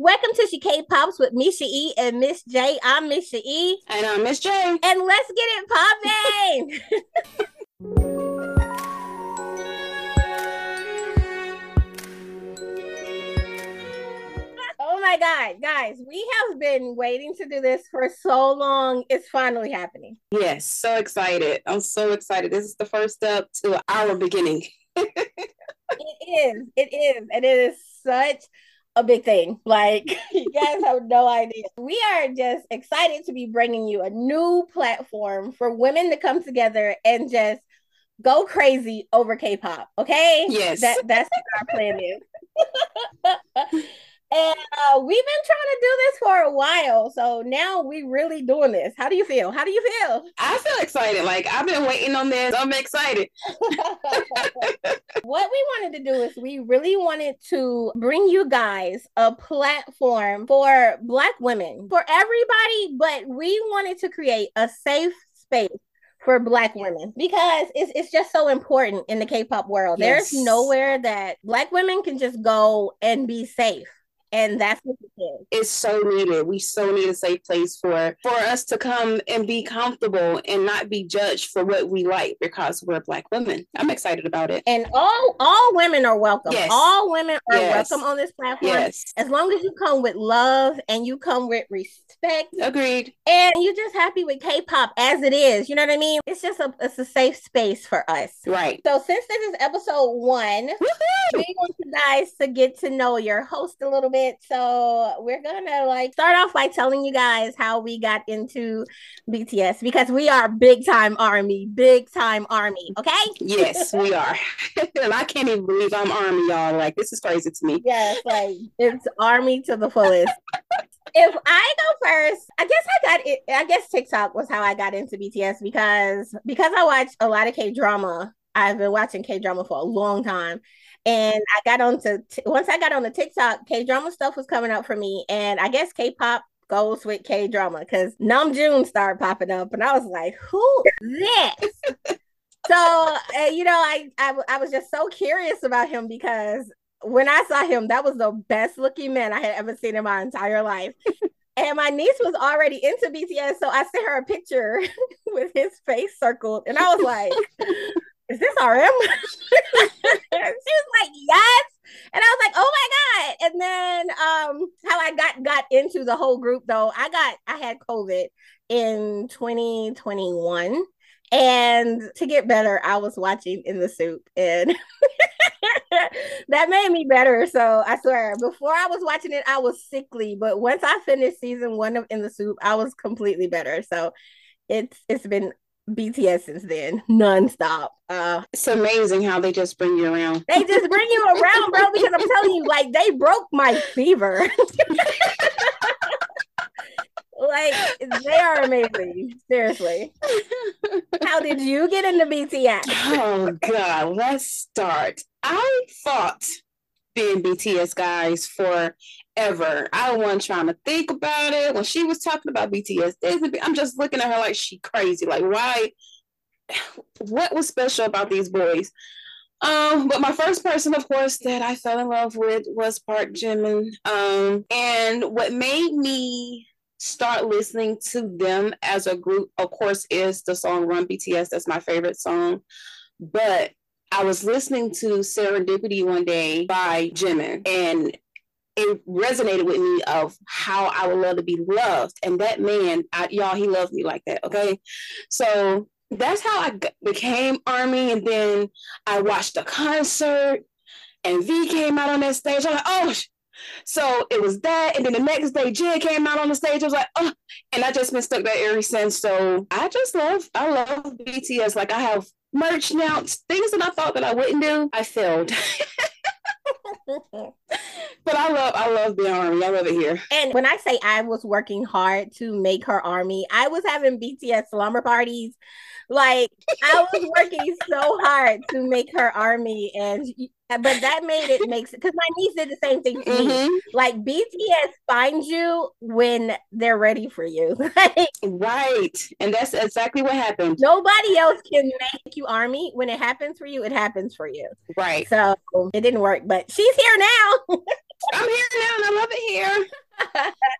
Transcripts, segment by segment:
Welcome to She K-Pops with Mesha E and Miz Jae. I'm Mesha E. And I'm Miz Jae. And let's get it popping. oh my God, guys, we have been waiting to do this for so long. It's finally happening. Yes, so excited. I'm so excited. This is the first step to our beginning. it is. It is. And it is such a big thing. Like, you guys have no idea. We are just excited to be bringing you a new platform for women to come together and just go crazy over K-pop. Okay? Yes. That that's what our plan is. And uh, we've been trying to do this for a while. So now we really doing this. How do you feel? How do you feel? I feel excited. Like I've been waiting on this. I'm excited. what we wanted to do is we really wanted to bring you guys a platform for Black women, for everybody, but we wanted to create a safe space for black women because it's, it's just so important in the k-pop world yes. there's nowhere that black women can just go and be safe and that's what it is. It's so needed. We so need a safe place for for us to come and be comfortable and not be judged for what we like because we're black women. I'm excited about it. And all all women are welcome. Yes. All women are yes. welcome on this platform. Yes. As long as you come with love and you come with respect. Agreed. And you're just happy with K-pop as it is. You know what I mean? It's just a it's a safe space for us. Right. So since this is episode one, Woo-hoo! we want you guys to get to know your host a little bit bit. So we're gonna like start off by telling you guys how we got into BTS because we are big time army, big time army. Okay. Yes, we are. and I can't even believe I'm army, y'all. Like this is crazy to me. Yes, like it's army to the fullest. if I go first, I guess I got it. I guess TikTok was how I got into BTS because because I watch a lot of K drama. I've been watching K drama for a long time, and I got on to t- once I got on the TikTok, K drama stuff was coming up for me, and I guess K pop goes with K drama because Namjoon started popping up, and I was like, "Who this?" so uh, you know, I, I I was just so curious about him because when I saw him, that was the best looking man I had ever seen in my entire life. and my niece was already into BTS, so I sent her a picture with his face circled, and I was like, is this RM? she was like, yes. And I was like, oh my God. And then um how I got got into the whole group though, I got I had COVID in 2021. And to get better, I was watching in the SOOP and that made me better. So I swear, before I was watching it, I was sickly. But once I finished season one of In the SOOP, I was completely better. So it's it's been BTS since then, nonstop. Uh, it's amazing how they just bring you around. They just bring you around, bro, because I'm telling you, like they broke my fever. like they are amazing. Seriously. How did you get into BTS? Oh God, let's start. I thought being BTS guys forever. I wasn't trying to think about it. When she was talking about BTS, I'm just looking at her like she crazy. Like, why? What was special about these boys? Um, but my first person, of course, that I fell in love with was Park Jimin. Um, and what made me start listening to them as a group, of course, is the song Run BTS. That's my favorite song. But I was listening to Serendipity one day by Jimin, and it resonated with me of how I would love to be loved. And that man, I, y'all, he loved me like that. Okay. So that's how I became Army. And then I watched a concert and V came out on that stage. I'm like, oh, so it was that. And then the next day, Jin came out on the stage. I was like, oh, and I just been stuck there ever since. So I just love, I love BTS. Like I have merch now, things that I thought that I wouldn't do, I failed. but I love I love being army. I love it here. And when I say I was working hard to make her army, I was having BTS slumber parties. Like I was working so hard to make her army and but that made it makes it because my niece did the same thing to mm-hmm. me. Like BTS finds you when they're ready for you. right. And that's exactly what happened. Nobody else can make you army. When it happens for you, it happens for you. Right. So it didn't work, but she's here now. I'm here now and I love it here.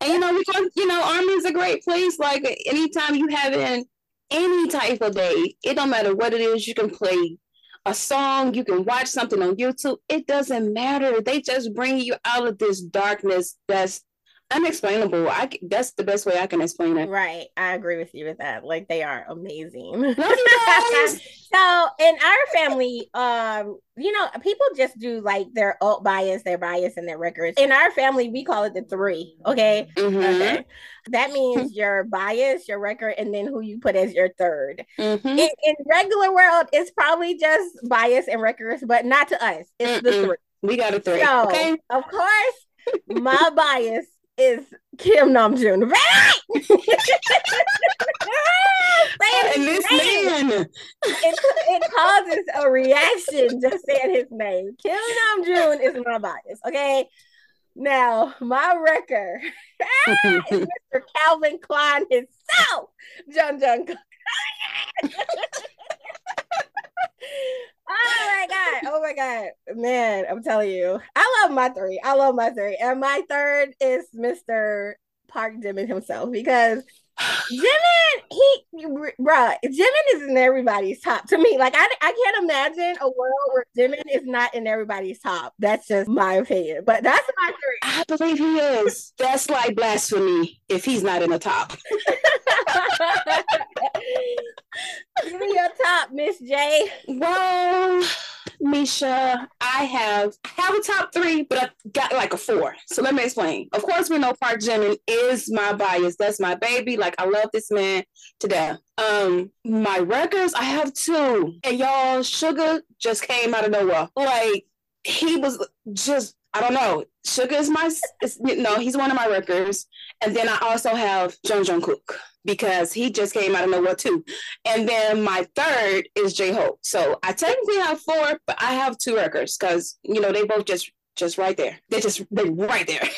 and you know, go, you know, Army is a great place. Like anytime you have in any type of day, it don't matter what it is, you can play a song, you can watch something on YouTube. It doesn't matter. They just bring you out of this darkness that's unexplainable. I that's the best way I can explain it. Right, I agree with you with that. Like they are amazing. so in our family, um, you know, people just do like their alt bias, their bias, and their wreckers. In our family, we call it the three. Okay, mm-hmm. okay. That means your bias, your wrecker, and then who you put as your 3rd mm-hmm. in, in, regular world, it's probably just bias and wreckers, but not to us. It's Mm-mm. the three. We got a three. So, okay. of course, my bias is Kim Namjoon. and this name. man, it, it causes a reaction just saying his name. Kim Namjoon is my bias. Okay. Now, my wrecker is Mr. Calvin Klein himself, Jung Jung. Oh my god! Oh my god, man! I'm telling you, I love my three. I love my three, and my third is Mr. Park Jimin himself because Jimin, he, bruh, Jimin is in everybody's top to me. Like, I, I can't imagine a world where Jimin is not in everybody's top. That's just my opinion, but that's my three. I believe he is. That's like blasphemy if he's not in the top. Give me your top, Miz Jae. Well, Mesha, I have I have a top three, but I got like a four. So let me explain. Of course, we know Park Jimin is my bias. That's my baby. Like I love this man to death. Um, my wreckers, I have two, and y'all, Suga just came out of nowhere. Like he was just I don't know. Suga is my, is, no, he's one of my wreckers. And then I also have Jeon Jungkook because he just came out of nowhere too. And then my third is J Hope. So I technically have four, but I have two wreckers because you know they both just just right there. They just they right there.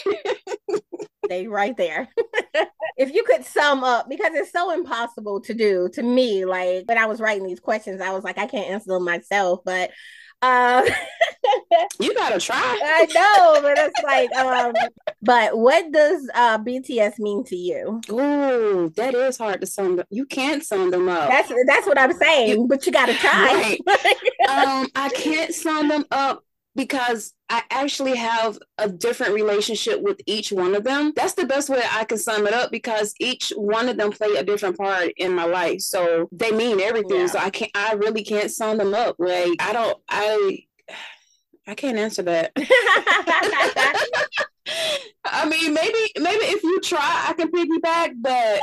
they right there. if you could sum up, because it's so impossible to do to me, like when I was writing these questions, I was like, I can't answer them myself, but um, you gotta try. I know, but it's like, um, but what does uh BTS mean to you? Ooh, that is hard to sum them. You can't sum them up. That's that's what I'm saying, you, but you gotta try. Right. um, I can't sum them up because I actually have a different relationship with each one of them. That's the best way I can sum it up because each one of them play a different part in my life. So they mean everything. Yeah. So I can't I really can't sum them up. Like I don't I I can't answer that. I mean, maybe maybe if you try, I can piggyback, but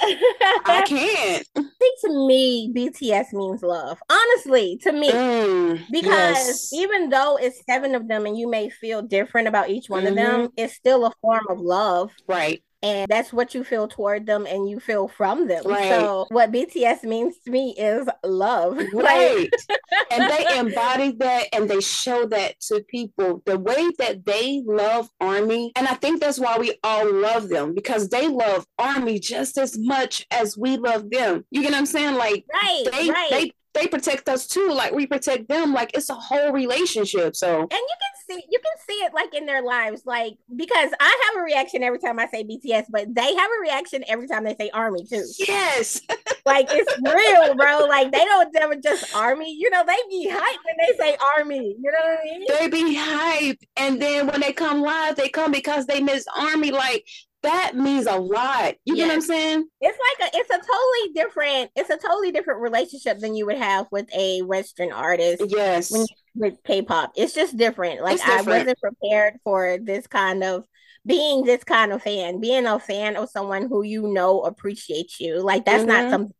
I can't. To me, BTS means love. Honestly, to me, mm, because yes. even though it's seven of them, and you may feel different about each one mm-hmm. of them, mm-hmm. it's still a form of love, right? And that's what you feel toward them and you feel from them. Right. So what BTS means to me is love. Right. and they embody that and they show that to people the way that they love Army. And I think that's why we all love them because they love Army just as much as we love them. You get what I'm saying? Like right, they right. they they protect us too like we protect them like it's a whole relationship so. And you can see you can see it like in their lives like because i have a reaction every time i say bts but they have a reaction every time they say army too. Yes. Like it's real bro. Like they don't ever just army. You know they be hype when they say army. You know what i mean? They be hype, and then when they come live they come because they miss army. Like that means a lot. You yes. know what I'm saying? It's like a it's a totally different it's a totally different relationship than you would have with a Western artist. Yes. You, with K-pop. It's just different. Like different. I wasn't prepared for this kind of being this kind of fan, being a fan of someone who you know appreciates you. Like that's mm-hmm. not something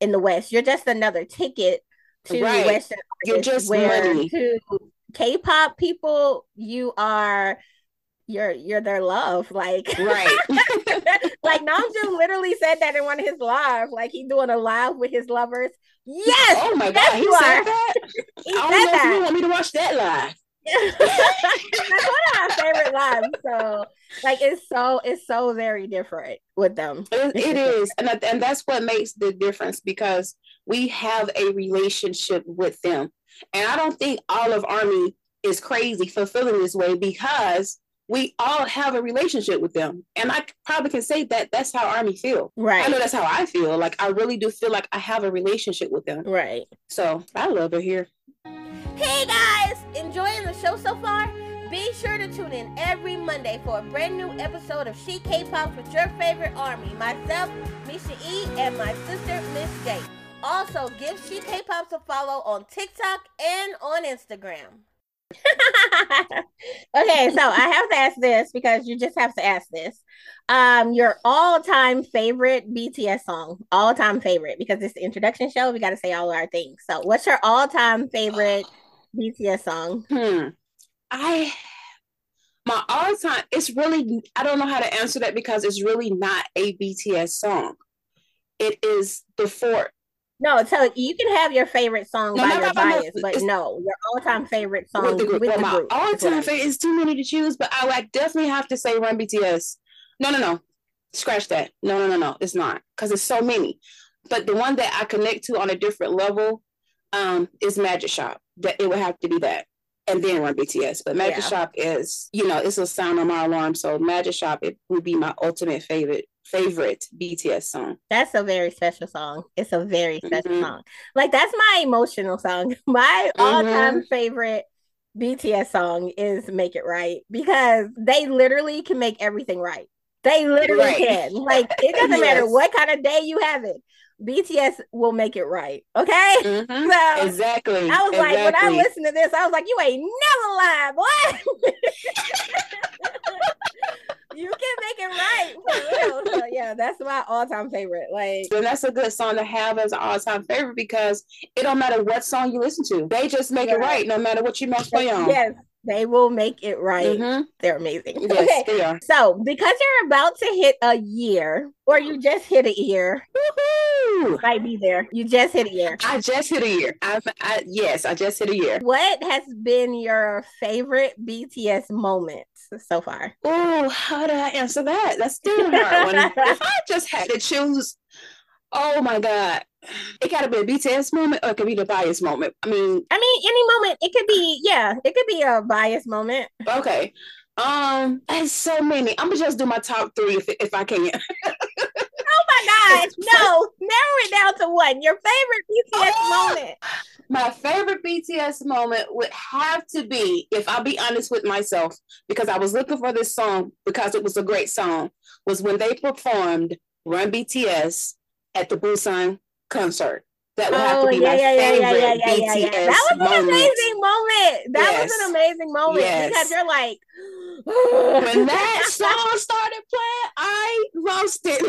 in the West. You're just another ticket to right. Western You're just where money. to K-pop people, you are you're you're their love. Like right. like Namjoon literally said that in one of his lives. Like he doing a live with his lovers. Yes. Oh my god, he said that. He I don't know that. if you want me to watch that live. That's one of my favorite lives. So like it's so it's so very different with them. it, it is, and and that's what makes the difference because we have a relationship with them, and I don't think all of Army is crazy for feeling this way because we all have a relationship with them. And I probably can say that that's how Army feel. Right. I know that's how I feel. Like I really do feel like I have a relationship with them. Right. So I love it here. Hey guys, enjoying the show so far? Be sure to tune in every Monday for a brand new episode of She K-Pop with your favorite army, myself, Mesha E, and my sister, Miz Jae. Also, give She K-Pops a follow on TikTok and on Instagram. okay, so I have to ask this because you just have to ask this. Um, your all-time favorite BTS song, all-time favorite, because it's the introduction show. We got to say all our things. So, what's your all-time favorite BTS song? Hmm. I my all-time. It's really I don't know how to answer that because it's really not a BTS song. It is the four no, so you can have your favorite song No, by your bias, but no, your all-time favorite song with the group. with Well, the my group. all-time favorite is too many to choose, but I like definitely have to say Run BTS. No, no, no. Scratch that. No, no, no, no. It's not because it's so many. But the one that I connect to on a different level um, is Magic Shop. That it would have to be that, and then Run BTS. But Magic Yeah. Shop is, you know, it's a sound on my alarm. So Magic Shop it would be my ultimate favorite favorite BTS song. That's a very special song. It's a very special Mhm. song. Like that's my emotional song. My Mm-hmm. all-time favorite BTS song is "Make It Right" because they literally can make everything right. They literally Right. can. Like it doesn't matter what kind of day you have it. BTS will make it right. Okay. Mhm. So Exactly. I was like, when I listened to this, I was like, you ain't never lied, boy. you can make it right for real. So yeah, that's my all-time favorite. Like, And that's a good song to have as an all-time favorite because it don't matter what song you listen to. They just make it right no matter what you must play on. yes, they will make it right. Mhm. They're amazing. Yes, Okay. they are. So, because you're about to hit a year, or you just hit a year, Woohoo! might be there. You just hit a year. I just hit a year. I, I yes, I just hit a year. What has been your favorite BTS moment so far? Oh, how do I answer that? That's still hard one. if I just had to choose, oh my god, it got to be a BTS moment or it could be the bias moment. I mean, I mean, any moment. It could be, yeah, it could be a bias moment. okay. Um, there's so many. I'm gonna just do my top three if, if I can. Oh my God, no, narrow it down to one. Your favorite BTS Oh! moment. My favorite BTS moment would have to be, if I'll be honest with myself, because I was looking for this song because it was a great song, was when they performed Run BTS at the Busan concert. That would have Oh to be yeah, my yeah, yeah, yeah, favorite yeah, yeah. BTS That was an amazing moment. That was an amazing moment Yes. because you're like, When that song started playing, I lost it.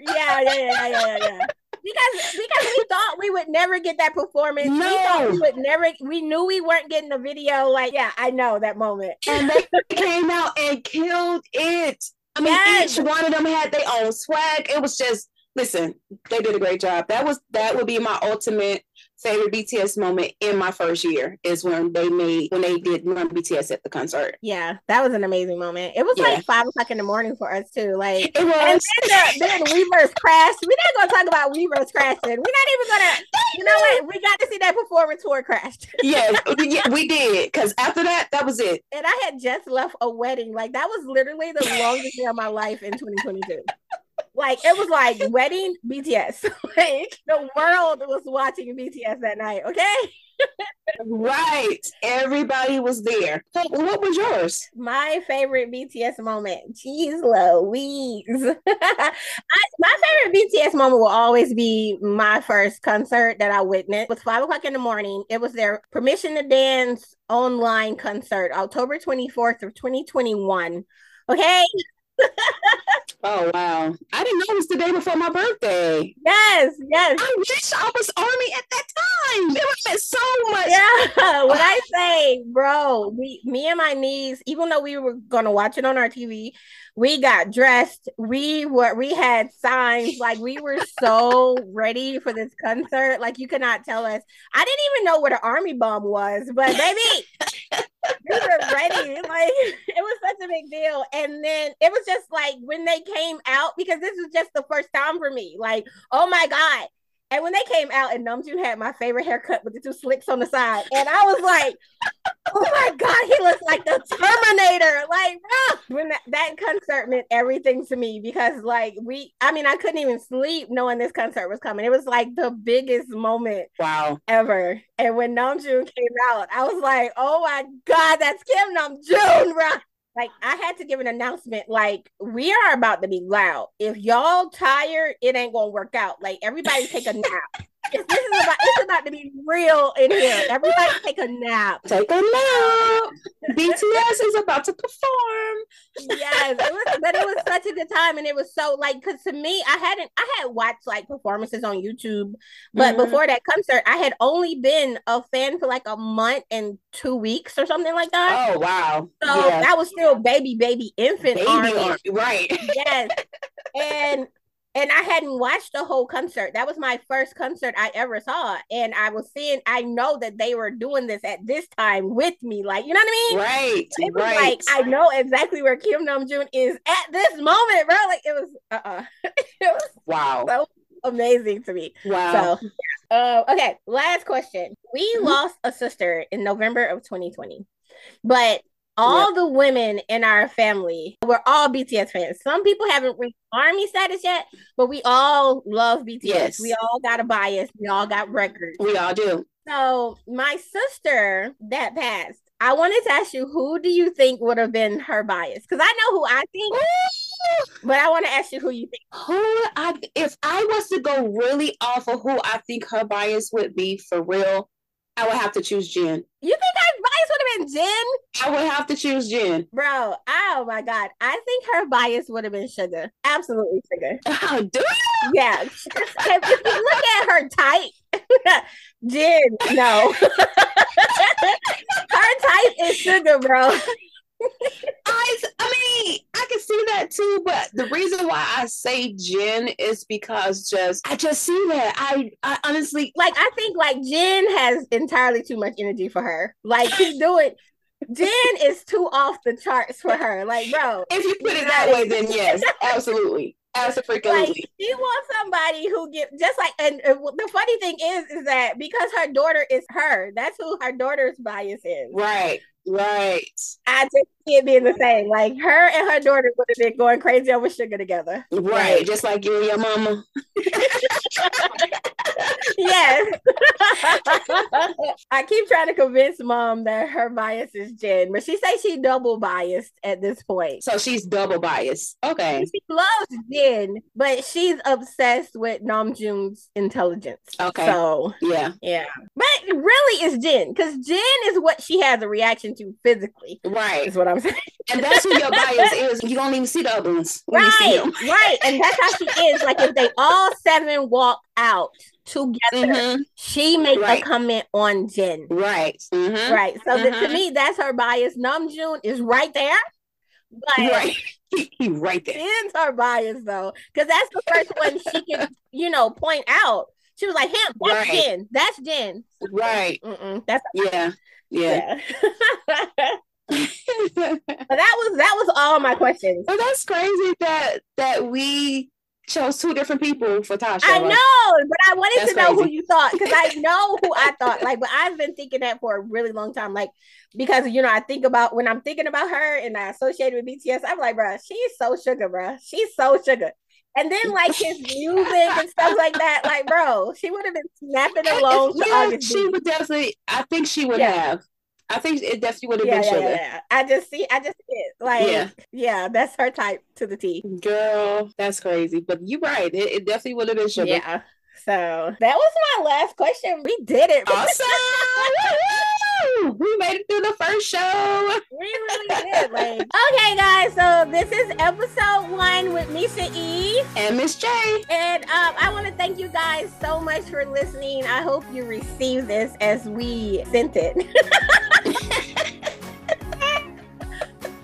yeah, yeah, yeah, yeah, yeah, yeah. Because because we thought we would never get that performance. We thought we would never. We knew we weren't getting the video. Like, yeah, I know that moment. and they came out and killed it. I mean, Yes. each one of them had their own swag. It was just listen, they did a great job. That was that would be my ultimate favorite BTS moment in my first year is when they made when they did run BTS at the concert. Yeah, that was an amazing moment. It was Yeah. like five o'clock in the morning for us too. Like, It and was then, the, then Weverse crashed. We're not gonna talk about Weverse crashing. We're not even gonna. You know what? We got to see that performance tour crashed. yes, yeah, we did. Cause after that, that was it. and I had just left a wedding. Like that was literally the longest year of my life in 2022. Like it was like wedding BTS. like the world was watching BTS that night. Okay. Right. Everybody was there. So what was yours? My favorite BTS moment. Jeez Louise. I, my favorite BTS moment will always be my first concert that I witnessed. It was five o'clock in the morning. It was their Permission to Dance online concert, October 24th of 2021. Okay. Oh wow. I didn't know it was the day before my birthday. Yes, yes. I wish I was army at that time. It would have so much. Yeah, when I say, bro, we, me and my niece, even though we were gonna watch it on our TV, we got dressed. We were, we had signs. Like we were so ready for this concert. Like you could not tell us. I didn't even know what an army bomb was, but baby, we were ready. Like it was such a big deal. And then it was just like when they came out, because this was just the first time for me. Like, oh my god. And when they came out, and Namjoon had my favorite haircut with the two slicks on the side, and I was like, oh my god, he looks like the Terminator. Like, ah. when that, that concert meant everything to me because, like, we, I mean, I couldn't even sleep knowing this concert was coming. It was like the biggest moment, wow, ever. And when Namjoon came out, I was like, oh my god, that's Kim Namjoon, bro. Like I had to give an announcement. Like we are about to be loud. If y'all tired, it ain't gonna work out. Like everybody take a nap this is about it's about to be real in here. Everybody take a nap. Take a nap. BTS is about to perform. Yes, it was, but it was such a good time, and it was so like because to me, I hadn't I had watched like performances on YouTube, but mm-hmm. before that concert, I had only been a fan for like a month and two weeks or something like that. Oh wow! So that was still baby, baby, infant baby army. army. right? Yes, and and I hadn't watched the whole concert. That was my first concert I ever saw. And I was seeing, I know that they were doing this at this time with me. Like, you know what I mean? Right. It was right. like, I know exactly where Kim Namjoon is at this moment, bro. Like, it was, uh uh-uh. uh it was wow. So amazing to me. Wow. So, uh, okay, last question. We mm-hmm. lost a sister in November of 2020, but all yep. the women in our family we're all BTS fans. Some people haven't reached army status yet, but we all love BTS. Yes. We all got a bias. We all got wreckers. We all do. So my sister that passed, I wanted to ask you who do you think would have been her bias? Because I know who I think, but I want to ask you who you think. Who I if I was to go really off of who I think her bias would be for real, I would have to choose Jin. You think her bias would have been Jin? I would have to choose Jin. Bro, oh my god. I think her bias would have been Suga. Absolutely Suga. Oh, do you? Yeah. if you look at her type, Jin, no. her type is Suga, bro. I, I mean, I can see that too, but the reason why I say Jin is because just I just see that. I, I honestly like. I think like Jin has entirely too much energy for her. Like she's doing. Jin is too off the charts for her. Like, bro. If you put it that way, then yes, absolutely. Absolutely. Like she wants somebody who get just like and uh, the funny thing is is that because her daughter is her, that's who her daughter's bias is. Right. Right. I just it being the same. Like her and her daughter would have been going crazy over Suga together. Right. right. Just like you and your mama. yes. I keep trying to convince mom that her bias is Jin, but she says she's double biased at this point. So she's double biased. Okay. She loves Jin, but she's obsessed with Namjoon's intelligence. Okay. So yeah. Yeah. But really it's Jin, because Jin is what she has a reaction to physically. Right. Is what I'm saying. And that's who your bias is. You don't even see the other ones. Right. Right. And that's how she is. Like if they all seven walk out together, mm-hmm. she makes right. a comment on Jin. Right. Mm-hmm. Right. So mm-hmm. to me, that's her bias. Namjoon is right there. But right. right there. Jin's her bias though. Because that's the first one she can, you know, point out. She was like, him, that's right. Jin. That's Jin. Right. Mm-mm, that's yeah. Yeah. yeah. that was that was all my questions. Well, that's crazy that that we chose two different people for Tasha. I know, but I wanted to know crazy. who you thought because I know who I thought. Like, but I've been thinking that for a really long time. Like, because you know, I think about when I'm thinking about her and I associate with BTS, I'm like, bro, she's so Suga, bro. She's so Suga. And then like his music and stuff like that, like bro, she would have been snapping along. Yeah, she would definitely. I think she would yeah. have. I think it definitely would have yeah, been yeah, Suga. Yeah, I just see, I just see it. Like, yeah. yeah, that's her type to the T. Girl, that's crazy. But you're right. It, it definitely would have been Suga. Yeah. So that was my last question. We did it. Awesome. we made it through the first show. We really did. Like, okay, guys. So this is episode one with Mesha E and Miz Jae. And um, I want to thank you guys so much for listening. I hope you received this as we sent it.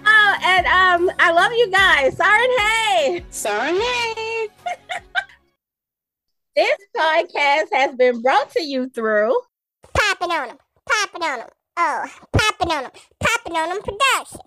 oh, and um, I love you guys. Sorry, hey. Sorry, hey. this podcast has been brought to you through Popping on them, popping on them. Oh, popping on them, popping on them production.